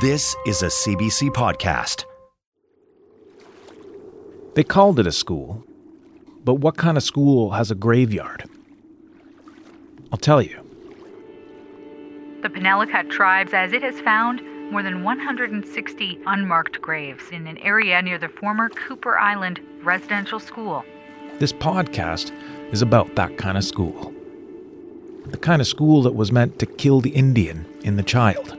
This is a CBC podcast. They called it a school, but what kind of school has a graveyard? I'll tell you. The Penelakut tribe says it has found more than 160 unmarked graves in an area near the former Kuper Island residential school. This podcast is about that kind of school. The kind of school that was meant to kill the Indian in the child.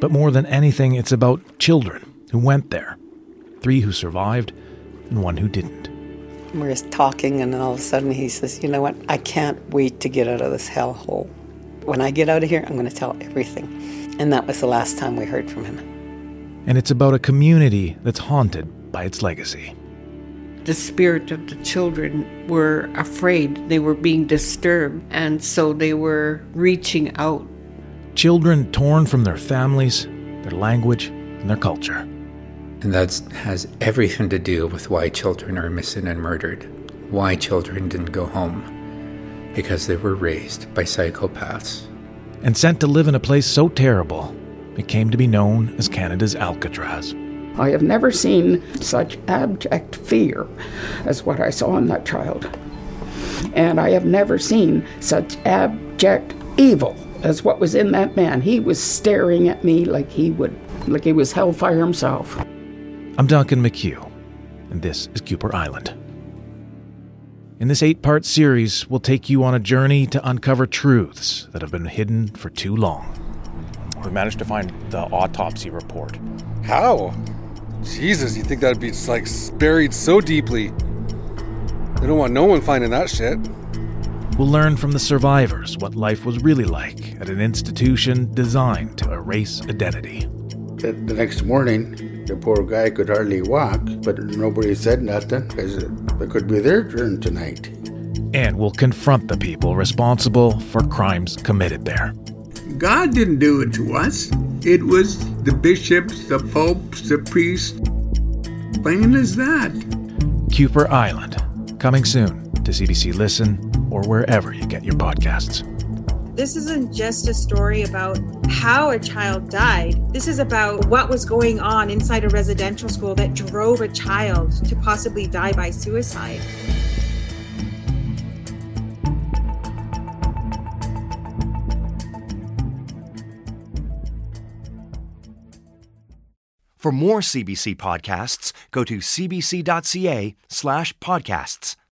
But more than anything, it's about children who went there three who survived and one who didn't. We're just talking, and then all of a sudden he says, You know what? I can't wait to get out of this hellhole. When I get out of here, I'm going to tell everything. And that was the last time we heard from him. And it's about a community that's haunted by its legacy. The spirit of the children were afraid. They were being disturbed, and so they were reaching out. Children torn from their families, their language, and their culture. And that has everything to do with why children are missing and murdered, why children didn't go home, because they were raised by psychopaths. And sent to live in a place so terrible, it came to be known as Canada's Alcatraz. I have never seen such abject fear as what I saw in that child. And I have never seen such abject evil as what was in that man. He was staring at me like he would like he was hellfire himself. I'm Duncan McCue, and this is Kuper Island. In this eight part series, we'll take you on a journey to uncover truths that have been hidden for too long. We managed to find the autopsy report. How? Jesus, you think that'd be like buried so deeply? They don't want no one finding that shit. We'll learn from the survivors what life was really like at an institution designed to erase identity. The, the next morning, the poor guy could hardly walk, but nobody said nothing because it could be their turn tonight. And we'll confront the people responsible for crimes committed there. God didn't do it to us. It was the bishops, the popes, the priests. Plain as that. Kuper Island, coming soon to CBC Listen or wherever you get your podcasts. This isn't just a story about how a child died. This is about what was going on inside a residential school that drove a child to possibly die by suicide. For more CBC podcasts, go to cbc.ca slash podcasts.